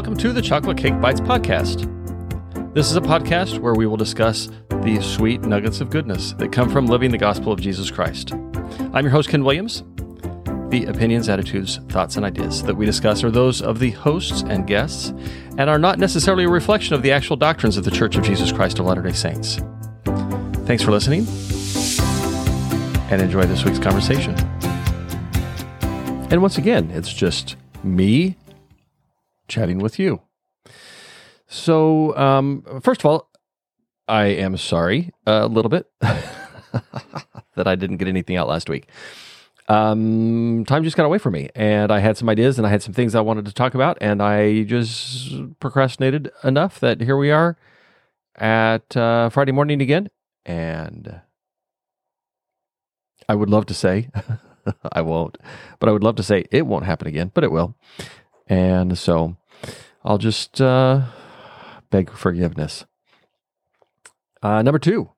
Welcome to the Chocolate Cake Bytes podcast. This is a podcast where we will discuss the sweet nuggets of goodness that come from living the gospel of Jesus Christ. I'm your host, Ken Williams. The opinions, attitudes, thoughts, and ideas that we discuss are those of the hosts and guests and are not necessarily a reflection of the actual doctrines of the Church of Jesus Christ of Latter day Saints. Thanks for listening and enjoy this week's conversation. And once again, it's just me chatting with you. So, um, first of all, I am sorry a little bit that I didn't get anything out last week. Um, time just got away from me, and I had some ideas and I had some things I wanted to talk about, and I just procrastinated enough that here we are at uh, Friday morning again. And I would love to say, I won't, but I would love to say it won't happen again, but it will. And so I'll just uh, beg forgiveness. Uh, number two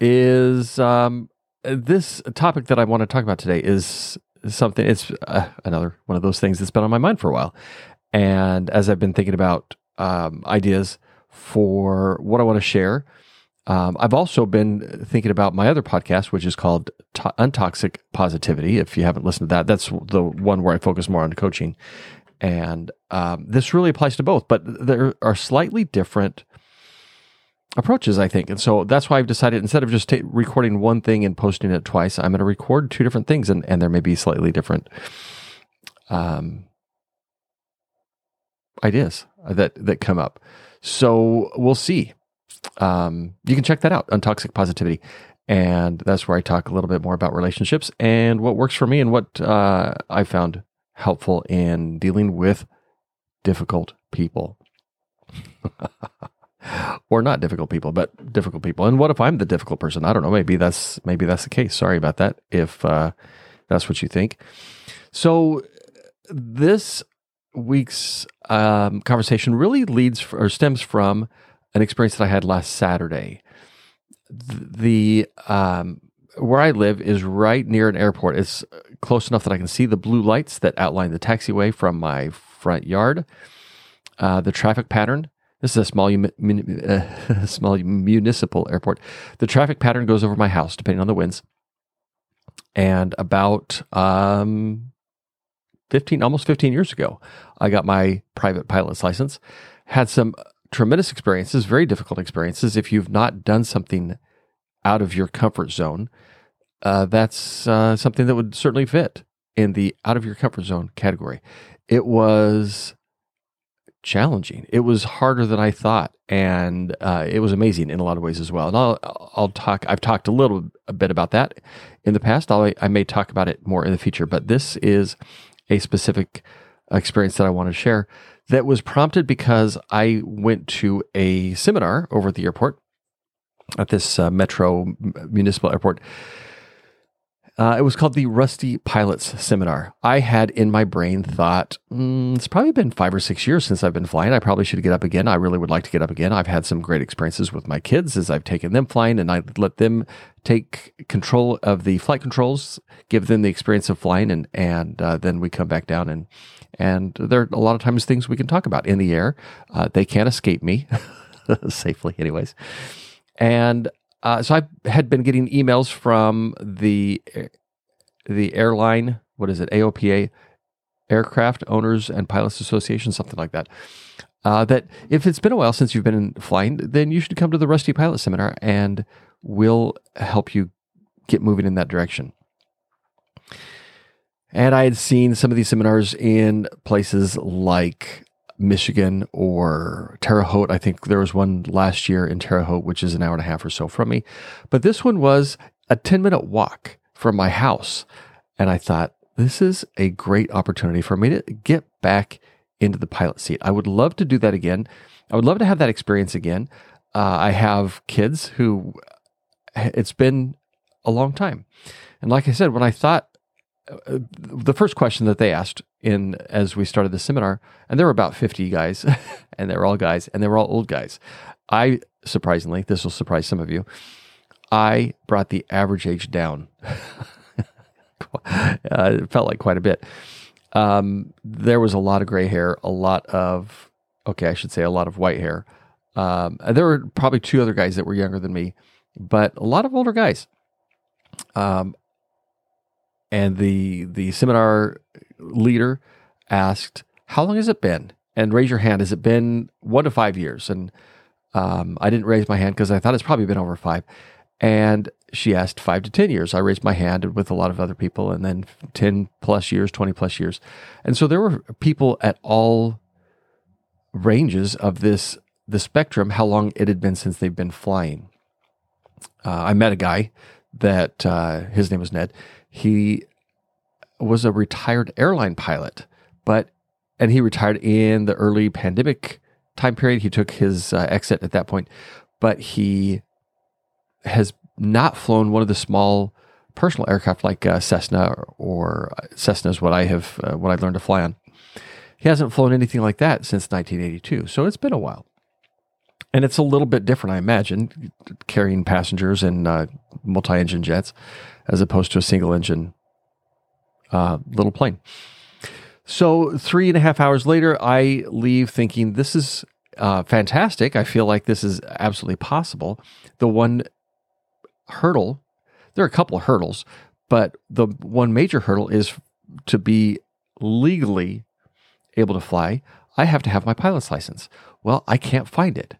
is um, this topic that I want to talk about today is something, it's uh, another one of those things that's been on my mind for a while. And as I've been thinking about um, ideas for what I want to share, um, I've also been thinking about my other podcast, which is called to- Untoxic Positivity. If you haven't listened to that, that's the one where I focus more on coaching. And um, this really applies to both, but there are slightly different approaches, I think. And so that's why I've decided instead of just ta- recording one thing and posting it twice, I'm going to record two different things, and, and there may be slightly different um, ideas that that come up. So we'll see. Um, you can check that out on Toxic Positivity. And that's where I talk a little bit more about relationships and what works for me and what uh, I found helpful in dealing with difficult people. or not difficult people, but difficult people. And what if I'm the difficult person? I don't know. Maybe that's maybe that's the case. Sorry about that. If uh, that's what you think. So this week's um, conversation really leads or stems from an experience that I had last Saturday. The um, where I live is right near an airport. It's close enough that I can see the blue lights that outline the taxiway from my front yard. Uh, the traffic pattern. This is a small uh, small municipal airport. The traffic pattern goes over my house depending on the winds. And about um, 15 almost 15 years ago, I got my private pilot's license. Had some tremendous experiences, very difficult experiences. If you've not done something out of your comfort zone, uh, that's uh, something that would certainly fit in the out of your comfort zone category. It was challenging. It was harder than I thought, and uh, it was amazing in a lot of ways as well. And I'll I'll talk. I've talked a little a bit about that in the past. I'll, I may talk about it more in the future, but this is a specific experience that I want to share that was prompted because I went to a seminar over at the airport at this uh, metro municipal airport. Uh, it was called the Rusty Pilots Seminar. I had in my brain thought, mm, it's probably been five or six years since I've been flying. I probably should get up again. I really would like to get up again. I've had some great experiences with my kids as I've taken them flying and I let them take control of the flight controls, give them the experience of flying, and and uh, then we come back down and and there are a lot of times things we can talk about in the air. Uh, they can't escape me safely, anyways. And uh, so I had been getting emails from the the airline. What is it? AOPA, Aircraft Owners and Pilots Association, something like that. Uh, that if it's been a while since you've been flying, then you should come to the Rusty Pilot Seminar, and we'll help you get moving in that direction. And I had seen some of these seminars in places like Michigan or Terre Haute. I think there was one last year in Terre Haute, which is an hour and a half or so from me. But this one was a 10 minute walk from my house. And I thought, this is a great opportunity for me to get back into the pilot seat. I would love to do that again. I would love to have that experience again. Uh, I have kids who it's been a long time. And like I said, when I thought uh, the first question that they asked in as we started the seminar, and there were about 50 guys, and they were all guys, and they were all old guys. I surprisingly, this will surprise some of you, I brought the average age down. uh, it felt like quite a bit. Um, there was a lot of gray hair, a lot of okay, I should say a lot of white hair. Um, there were probably two other guys that were younger than me, but a lot of older guys. Um, and the the seminar leader asked, "How long has it been?" And raise your hand. Has it been one to five years? And um, I didn't raise my hand because I thought it's probably been over five. And she asked five to 10 years. I raised my hand with a lot of other people, and then 10 plus years, 20 plus years. And so there were people at all ranges of this, the spectrum, how long it had been since they've been flying. Uh, I met a guy that uh, his name was Ned. He was a retired airline pilot, but, and he retired in the early pandemic time period. He took his uh, exit at that point, but he has not flown one of the small personal aircraft like uh, Cessna or, uh, Cessna is what I have uh, what I've learned to fly on. He hasn't flown anything like that since 1982, so it's been a while. And it's a little bit different, I imagine, carrying passengers in uh, multi-engine jets as opposed to a single-engine uh, little plane. So three and a half hours later, I leave thinking this is uh, fantastic. I feel like this is absolutely possible. The one hurdle, there are a couple of hurdles, but the one major hurdle is to be legally able to fly. I have to have my pilot's license. Well, I can't find it.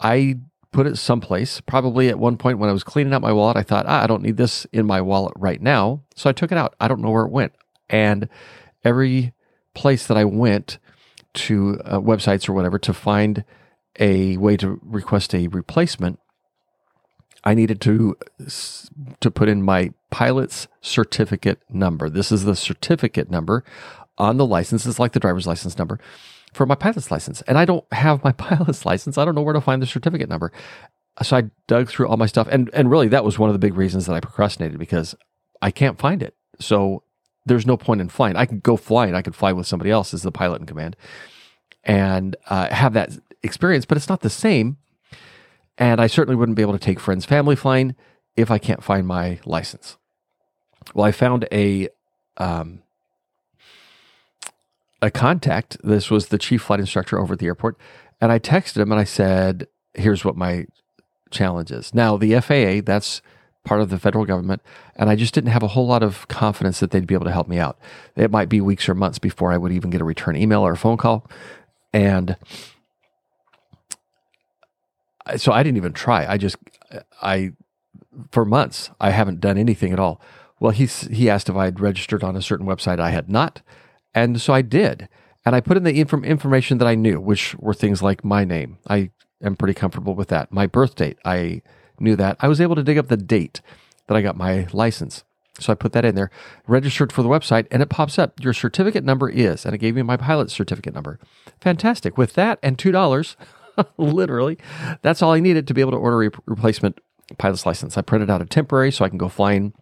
I put it someplace. Probably at one point when I was cleaning out my wallet, I thought, ah, I don't need this in my wallet right now. So I took it out. I don't know where it went. And every place that I went to uh, websites or whatever to find a way to request a replacement, I needed to to put in my pilot's certificate number. This is the certificate number on the license. It's like the driver's license number for my pilot's license. And I don't have my pilot's license. I don't know where to find the certificate number. So I dug through all my stuff. And and really that was one of the big reasons that I procrastinated because I can't find it. So there's no point in flying. I could go flying. I could fly with somebody else as the pilot in command and uh, have that experience, but it's not the same and I certainly wouldn't be able to take friends' family flying if I can't find my license. Well, I found a um, a contact. This was the chief flight instructor over at the airport, and I texted him and I said, "Here's what my challenge is." Now, the FAA, that's part of the federal government, and I just didn't have a whole lot of confidence that they'd be able to help me out. It might be weeks or months before I would even get a return email or a phone call, and so I didn't even try. I just I for months I haven't done anything at all. Well, he he asked if I had registered on a certain website. I had not, and so I did. And I put in the inform- information that I knew, which were things like my name. I am pretty comfortable with that. My birth date, I knew that. I was able to dig up the date that I got my license. So I put that in there, registered for the website, and it pops up. Your certificate number is, and it gave me my pilot certificate number. Fantastic. With that and $2, Literally, that's all I needed to be able to order a replacement pilot's license. I printed out a temporary so I can go flying.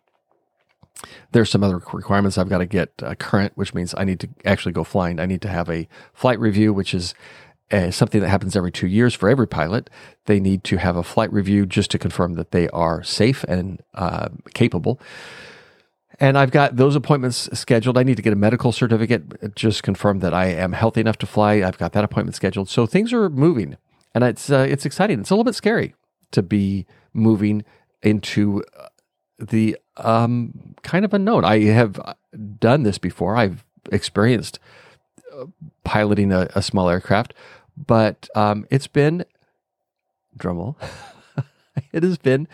There's some other requirements I've got to get uh, current, which means I need to actually go flying. I need to have a flight review, which is uh, something that happens every two years for every pilot. They need to have a flight review just to confirm that they are safe and uh, capable. And I've got those appointments scheduled. I need to get a medical certificate, just confirm that I am healthy enough to fly. I've got that appointment scheduled. So things are moving, and it's uh, it's exciting. It's a little bit scary to be moving into uh, the um, kind of unknown. I have done this before. I've experienced uh, piloting a, a small aircraft, but um, it's been Dremel. it has been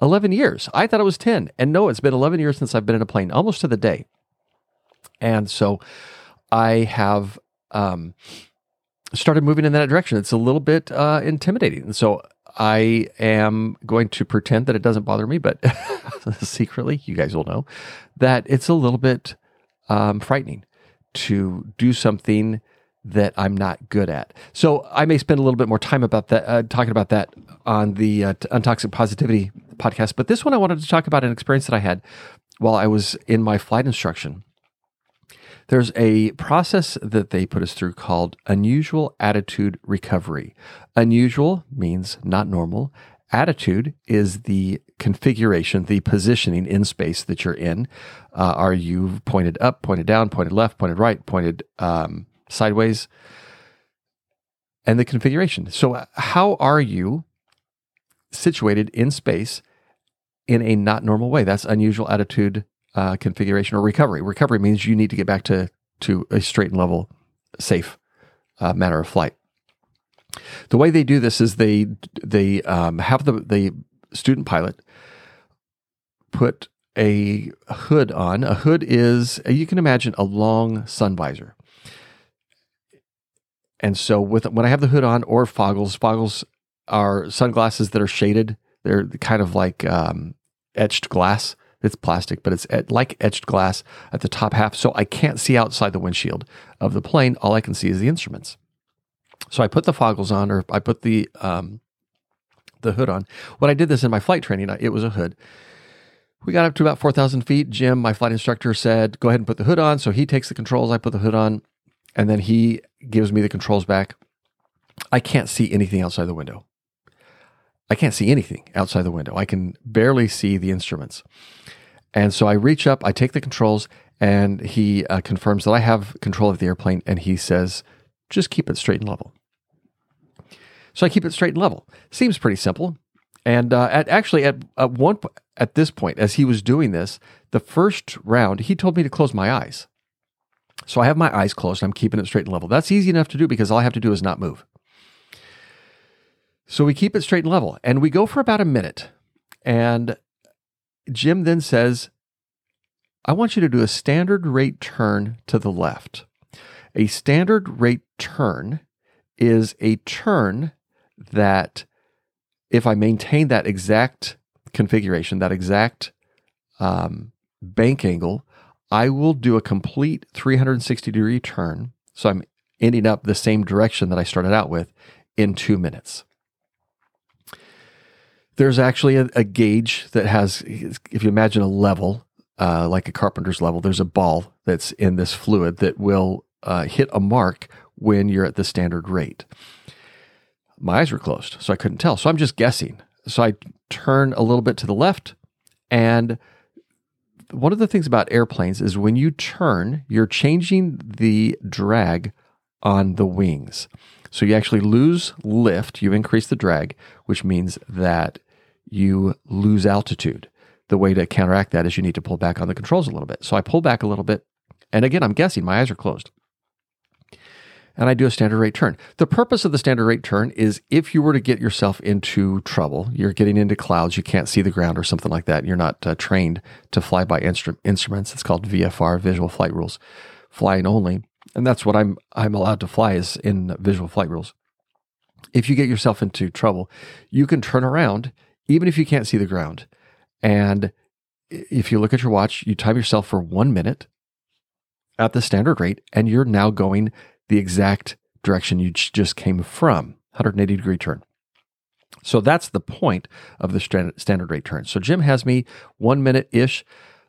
11 years. I thought it was 10. And no, it's been 11 years since I've been in a plane, almost to the day. And so I have um, started moving in that direction. It's a little bit uh, intimidating. And so I am going to pretend that it doesn't bother me, but secretly, you guys will know that it's a little bit um, frightening to do something that I'm not good at. So I may spend a little bit more time about that, uh, talking about that on the uh, Untoxic Positivity podcast. But this one, I wanted to talk about an experience that I had while I was in my flight instruction. There's a process that they put us through called unusual attitude recovery. Unusual means not normal. Attitude is the configuration, the positioning in space that you're in. Uh, are you pointed up, pointed down, pointed left, pointed right, pointed um, sideways? and the configuration. So, how are you situated in space in a not normal way? That's unusual attitude uh, configuration or recovery. Recovery means you need to get back to to a straight and level, safe uh, manner of flight. The way they do this is they they um, have the the student pilot put a hood on. A hood is you can imagine a long sun visor. And so with when I have the hood on or foggles, foggles are sunglasses that are shaded. They're kind of like um, etched glass. It's plastic, but it's like etched glass at the top half. So I can't see outside the windshield of the plane. All I can see is the instruments. So I put the foggles on, or I put the um, the hood on. When I did this in my flight training, it was a hood. We got up to about 4,000 feet. Jim, my flight instructor, said, Go ahead and put the hood on. So he takes the controls. I put the hood on, and then he gives me the controls back. I can't see anything outside the window. I can't see anything outside the window. I can barely see the instruments. And so I reach up, I take the controls, and he uh, confirms that I have control of the airplane. And he says, just keep it straight and level. So I keep it straight and level. Seems pretty simple. And uh, at actually at, at one at this point, as he was doing this, the first round, he told me to close my eyes. So I have my eyes closed. I'm keeping it straight and level. That's easy enough to do because all I have to do is not move. So we keep it straight and level, and we go for about a minute. And Jim then says, "I want you to do a standard rate turn to the left." A standard rate turn is a turn that, if I maintain that exact configuration, that exact um, bank angle, I will do a complete 360 degree turn. So I'm ending up the same direction that I started out with in two minutes. There's actually a, a gauge that has, if you imagine a level, uh, like a carpenter's level, there's a ball that's in this fluid that will uh, hit a mark when you're at the standard rate. My eyes were closed, so I couldn't tell. So I'm just guessing. So I turn a little bit to the left. And one of the things about airplanes is when you turn, you're changing the drag on the wings. So you actually lose lift, you increase the drag, which means that you lose altitude. The way to counteract that is you need to pull back on the controls a little bit. So I pull back a little bit. And again, I'm guessing my eyes are closed and I do a standard rate turn. The purpose of the standard rate turn is if you were to get yourself into trouble, you're getting into clouds, you can't see the ground or something like that, you're not uh, trained to fly by instru- instruments. It's called VFR, Visual Flight Rules, flying only. And that's what I'm I'm allowed to fly is in visual flight rules. If you get yourself into trouble, you can turn around even if you can't see the ground. And if you look at your watch, you time yourself for 1 minute at the standard rate and you're now going the exact direction you just came from 180 degree turn. So that's the point of the standard rate turn. So Jim has me one minute ish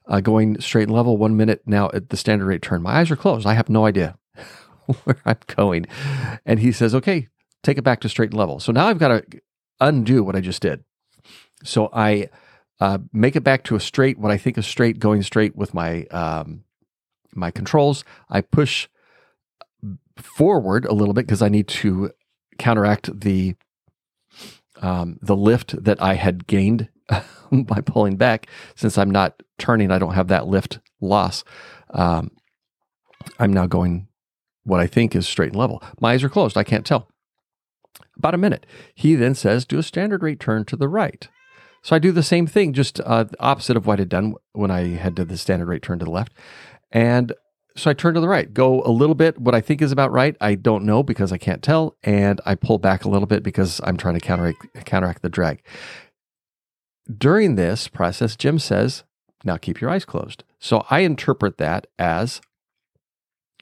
uh, going straight and level, one minute now at the standard rate turn. My eyes are closed. I have no idea where I'm going. And he says, okay, take it back to straight and level. So now I've got to undo what I just did. So I uh, make it back to a straight, what I think is straight, going straight with my um, my controls. I push forward a little bit because I need to counteract the um, the lift that I had gained by pulling back. Since I'm not turning, I don't have that lift loss. Um, I'm now going what I think is straight and level. My eyes are closed. I can't tell. About a minute. He then says, do a standard rate turn to the right. So I do the same thing, just uh, opposite of what I'd done when I had did the standard rate turn to the left. And so I turn to the right, go a little bit. What I think is about right, I don't know because I can't tell, and I pull back a little bit because I'm trying to counteract counteract the drag. During this process, Jim says, "Now keep your eyes closed." So I interpret that as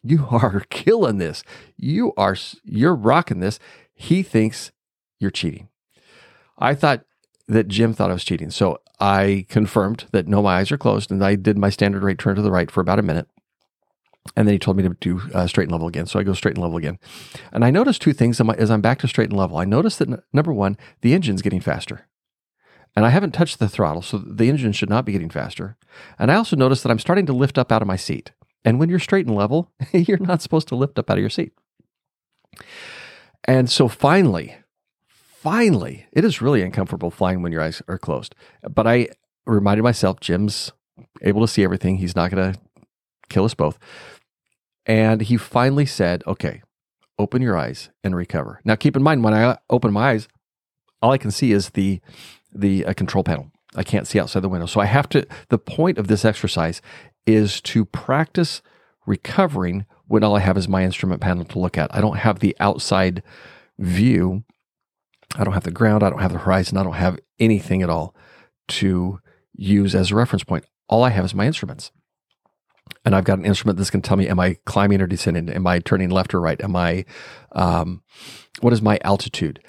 you are killing this. You are you're rocking this. He thinks you're cheating. I thought that Jim thought I was cheating. So I confirmed that no, my eyes are closed, and I did my standard rate turn to the right for about a minute. And then he told me to do uh, straight and level again. So I go straight and level again. And I noticed two things as I'm back to straight and level. I noticed that n- number one, the engine's getting faster. And I haven't touched the throttle, so the engine should not be getting faster. And I also noticed that I'm starting to lift up out of my seat. And when you're straight and level, you're not supposed to lift up out of your seat. And so finally, finally, it is really uncomfortable flying when your eyes are closed. But I reminded myself, Jim's able to see everything. He's not going to kill us both. And he finally said, okay, open your eyes and recover. Now, keep in mind, when I open my eyes, all I can see is the, the uh, control panel. I can't see outside the window. So I have to, the point of this exercise is to practice recovering when all I have is my instrument panel to look at. I don't have the outside view. I don't have the ground. I don't have the horizon. I don't have anything at all to use as a reference point. All I have is my instruments. And I've got an instrument that's going to tell me, am I climbing or descending? Am I turning left or right? Am I, um, what is my altitude?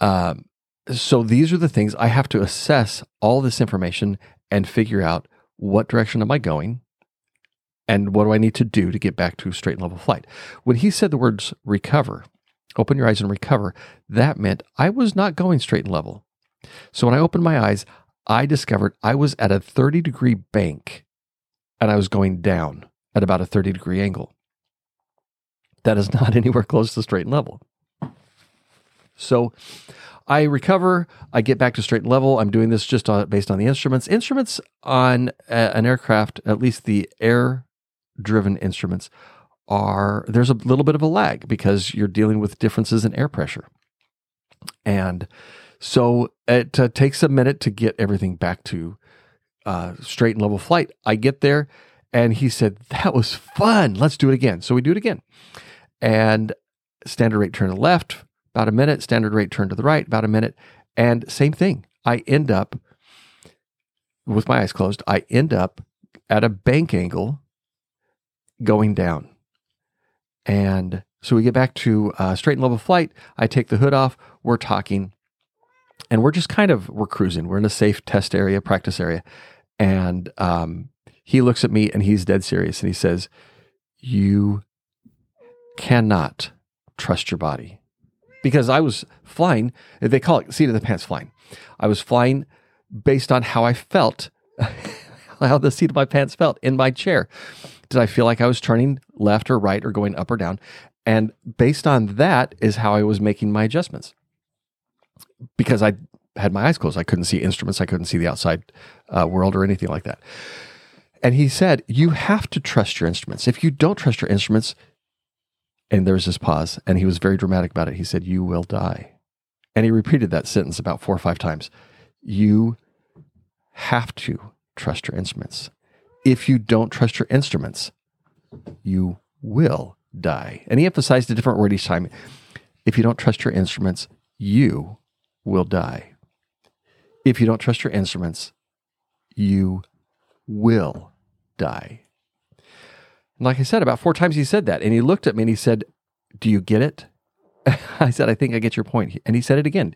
Um, so these are the things I have to assess all this information and figure out what direction am I going and what do I need to do to get back to straight and level flight. When he said the words recover, open your eyes and recover, that meant I was not going straight and level. So when I opened my eyes, I discovered I was at a 30 degree bank and I was going down at about a 30 degree angle. That is not anywhere close to straight and level. So I recover, I get back to straight and level. I'm doing this just on, based on the instruments. Instruments on a, an aircraft, at least the air driven instruments, are there's a little bit of a lag because you're dealing with differences in air pressure. And so it uh, takes a minute to get everything back to uh, straight and level flight. I get there and he said, That was fun. Let's do it again. So we do it again. And standard rate turn to the left, about a minute. Standard rate turn to the right, about a minute. And same thing. I end up with my eyes closed, I end up at a bank angle going down. And so we get back to uh, straight and level flight. I take the hood off. We're talking and we're just kind of we're cruising. We're in a safe test area, practice area, and um, he looks at me and he's dead serious and he says, "You cannot trust your body," because I was flying. They call it seat of the pants flying. I was flying based on how I felt, how the seat of my pants felt in my chair. Did I feel like I was turning left or right or going up or down? And based on that is how I was making my adjustments because I had my eyes closed. I couldn't see instruments. I couldn't see the outside uh, world or anything like that. And he said, You have to trust your instruments. If you don't trust your instruments, and there was this pause, and he was very dramatic about it. He said, You will die. And he repeated that sentence about four or five times. You have to trust your instruments. If you don't trust your instruments, you will die. And he emphasized a different word each time. If you don't trust your instruments, you will die. If you don't trust your instruments, you will die. And like I said, about four times he said that. And he looked at me and he said, Do you get it? I said, I think I get your point. And he said it again.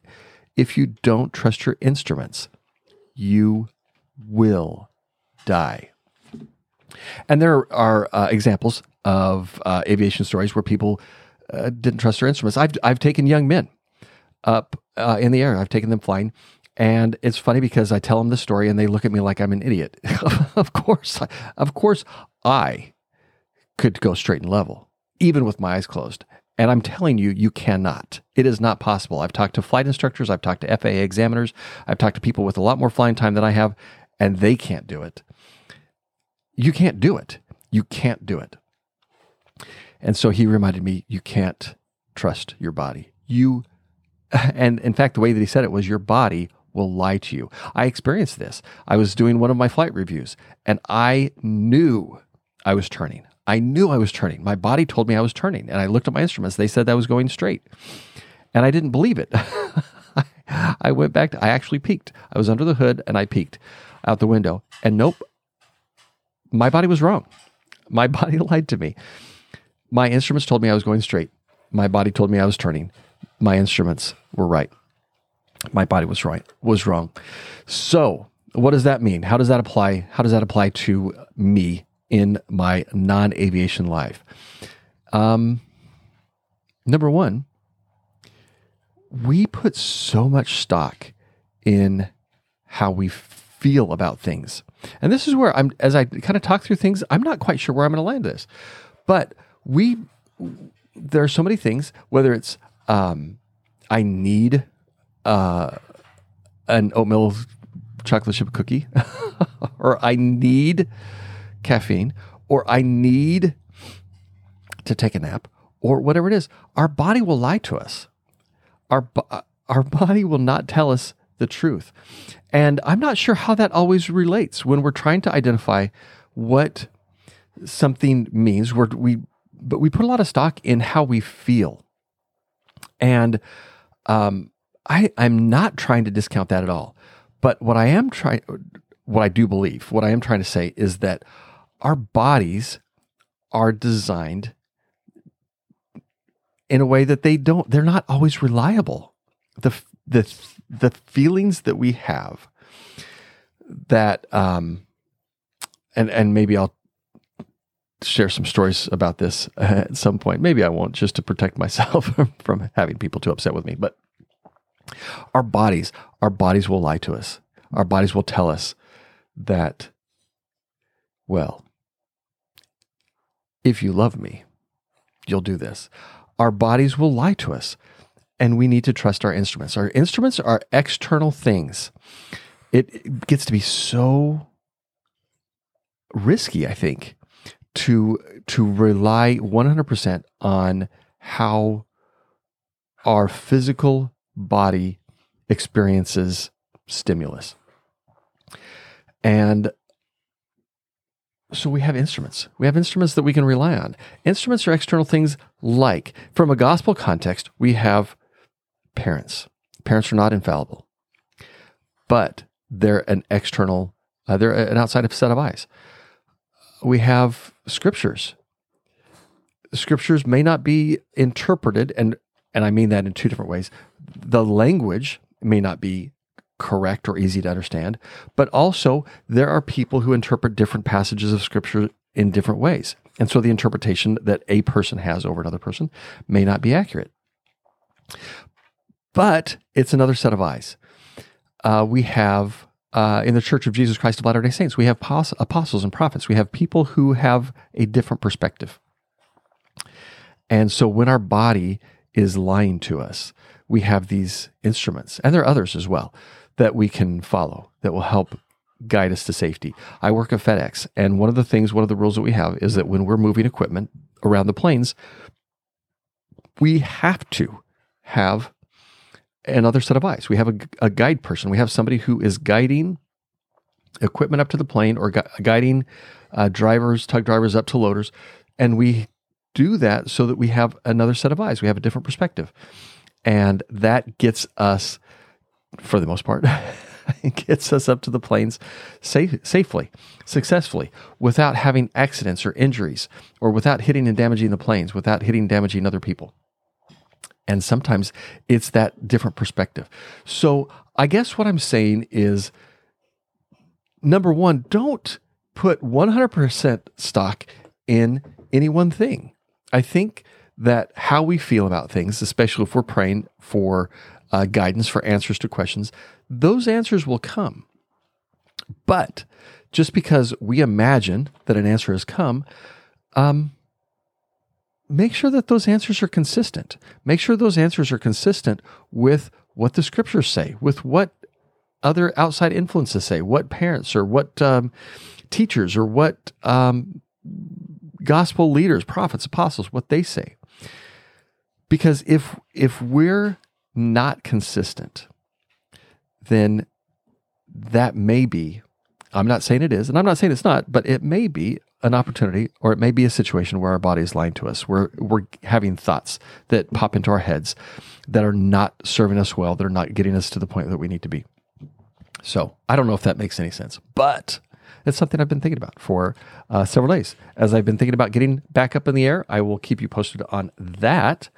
If you don't trust your instruments, you will die. And there are uh, examples of uh, aviation stories where people uh, didn't trust their instruments. I've, I've taken young men up uh, in the air. I've taken them flying. And it's funny because I tell them the story and they look at me like I'm an idiot. of course, of course, I could go straight and level, even with my eyes closed. And I'm telling you, you cannot. It is not possible. I've talked to flight instructors, I've talked to FAA examiners, I've talked to people with a lot more flying time than I have, and they can't do it. You can't do it. You can't do it. And so he reminded me, you can't trust your body. You and in fact, the way that he said it was your body will lie to you. I experienced this. I was doing one of my flight reviews and I knew I was turning. I knew I was turning. My body told me I was turning. And I looked at my instruments. They said I was going straight. And I didn't believe it. I went back to, I actually peeked. I was under the hood and I peeked out the window. And nope, my body was wrong. My body lied to me. My instruments told me I was going straight. My body told me I was turning my instruments were right. My body was right, was wrong. So, what does that mean? How does that apply? How does that apply to me in my non-aviation life? Um, number one, we put so much stock in how we feel about things. And this is where I'm, as I kind of talk through things, I'm not quite sure where I'm going to land this. But we, there are so many things, whether it's um, I need uh, an oatmeal chocolate chip cookie, or I need caffeine, or I need to take a nap, or whatever it is. Our body will lie to us. Our our body will not tell us the truth. And I'm not sure how that always relates when we're trying to identify what something means. We're, we, but we put a lot of stock in how we feel. And um, I, I'm not trying to discount that at all. But what I am trying, what I do believe, what I am trying to say is that our bodies are designed in a way that they don't, they're not always reliable. The, the, the feelings that we have that, um, and, and maybe I'll share some stories about this at some point. Maybe I won't just to protect myself from having people too upset with me, but our bodies, our bodies will lie to us. Our bodies will tell us that, well, if you love me, you'll do this. Our bodies will lie to us, and we need to trust our instruments. Our instruments are external things. It gets to be so risky, I think, to to rely 100% on how our physical body experiences stimulus. And so we have instruments. We have instruments that we can rely on. Instruments are external things like, from a gospel context, we have parents. Parents are not infallible, but they're an external, uh, they're an outside of set of eyes. We have scriptures. Scriptures may not be interpreted, and and I mean that in two different ways. The language may not be correct or easy to understand, but also there are people who interpret different passages of scripture in different ways. And so the interpretation that a person has over another person may not be accurate. But it's another set of eyes. Uh, we have uh, in the Church of Jesus Christ of Latter day Saints, we have pos- apostles and prophets. We have people who have a different perspective. And so when our body is lying to us, we have these instruments, and there are others as well, that we can follow that will help guide us to safety. I work at FedEx, and one of the things, one of the rules that we have is that when we're moving equipment around the planes, we have to have another set of eyes. We have a, a guide person. We have somebody who is guiding equipment up to the plane or gu- guiding uh, drivers, tug drivers up to loaders. And we do that so that we have another set of eyes. We have a different perspective. And that gets us, for the most part, gets us up to the planes safe, safely, successfully, without having accidents or injuries, or without hitting and damaging the planes, without hitting damaging other people. And sometimes it's that different perspective. So I guess what I'm saying is number one, don't put 100% stock in any one thing. I think that how we feel about things, especially if we're praying for uh, guidance, for answers to questions, those answers will come. But just because we imagine that an answer has come, um, make sure that those answers are consistent. Make sure those answers are consistent with what the scriptures say, with what other outside influences say, what parents or what um, teachers or what um, gospel leaders, prophets, apostles, what they say. Because if if we're not consistent, then that may be, I'm not saying it is, and I'm not saying it's not, but it may be an opportunity or it may be a situation where our body is lying to us. We're, we're having thoughts that pop into our heads that are not serving us well, that are not getting us to the point that we need to be. So I don't know if that makes any sense, but it's something I've been thinking about for uh, several days. As I've been thinking about getting back up in the air, I will keep you posted on that.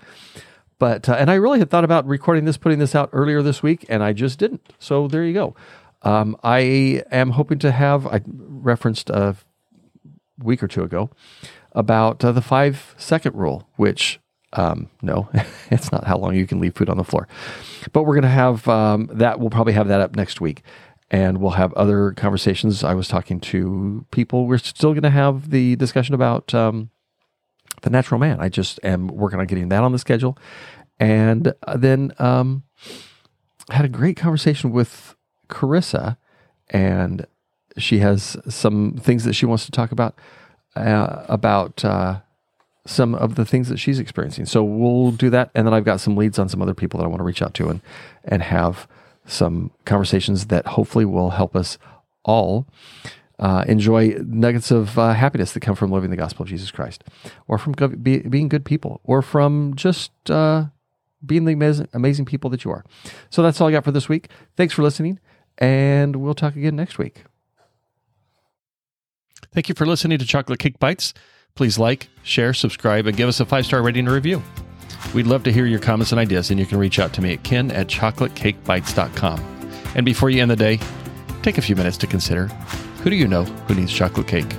But, uh, and I really had thought about recording this, putting this out earlier this week, and I just didn't. So there you go. Um, I am hoping to have, I referenced a week or two ago about uh, the five second rule, which um, no, it's not how long you can leave food on the floor. But we're going to have um, that. We'll probably have that up next week. And we'll have other conversations. I was talking to people. We're still going to have the discussion about um, the natural man. I just am working on getting that on the schedule. and then um, had a great conversation with Carissa, and she has some things that she wants to talk about uh, about uh, some of the things that she's experiencing. So we'll do that, and then I've got some leads on some other people that I want to reach out to and and have some conversations that hopefully will help us all uh, enjoy nuggets of uh, happiness that come from living the gospel of Jesus Christ, or from be, being good people, or from just uh, being the amazing, amazing people that you are. So that's all I got for this week. Thanks for listening, and we'll talk again next week. Thank you for listening to Chocolate Cake Bytes. Please like, share, subscribe, and give us a five star rating and review. We'd love to hear your comments and ideas, and you can reach out to me at ken at chocolatecakebytes.com. And before you end the day, take a few minutes to consider who do you know who needs chocolate cake?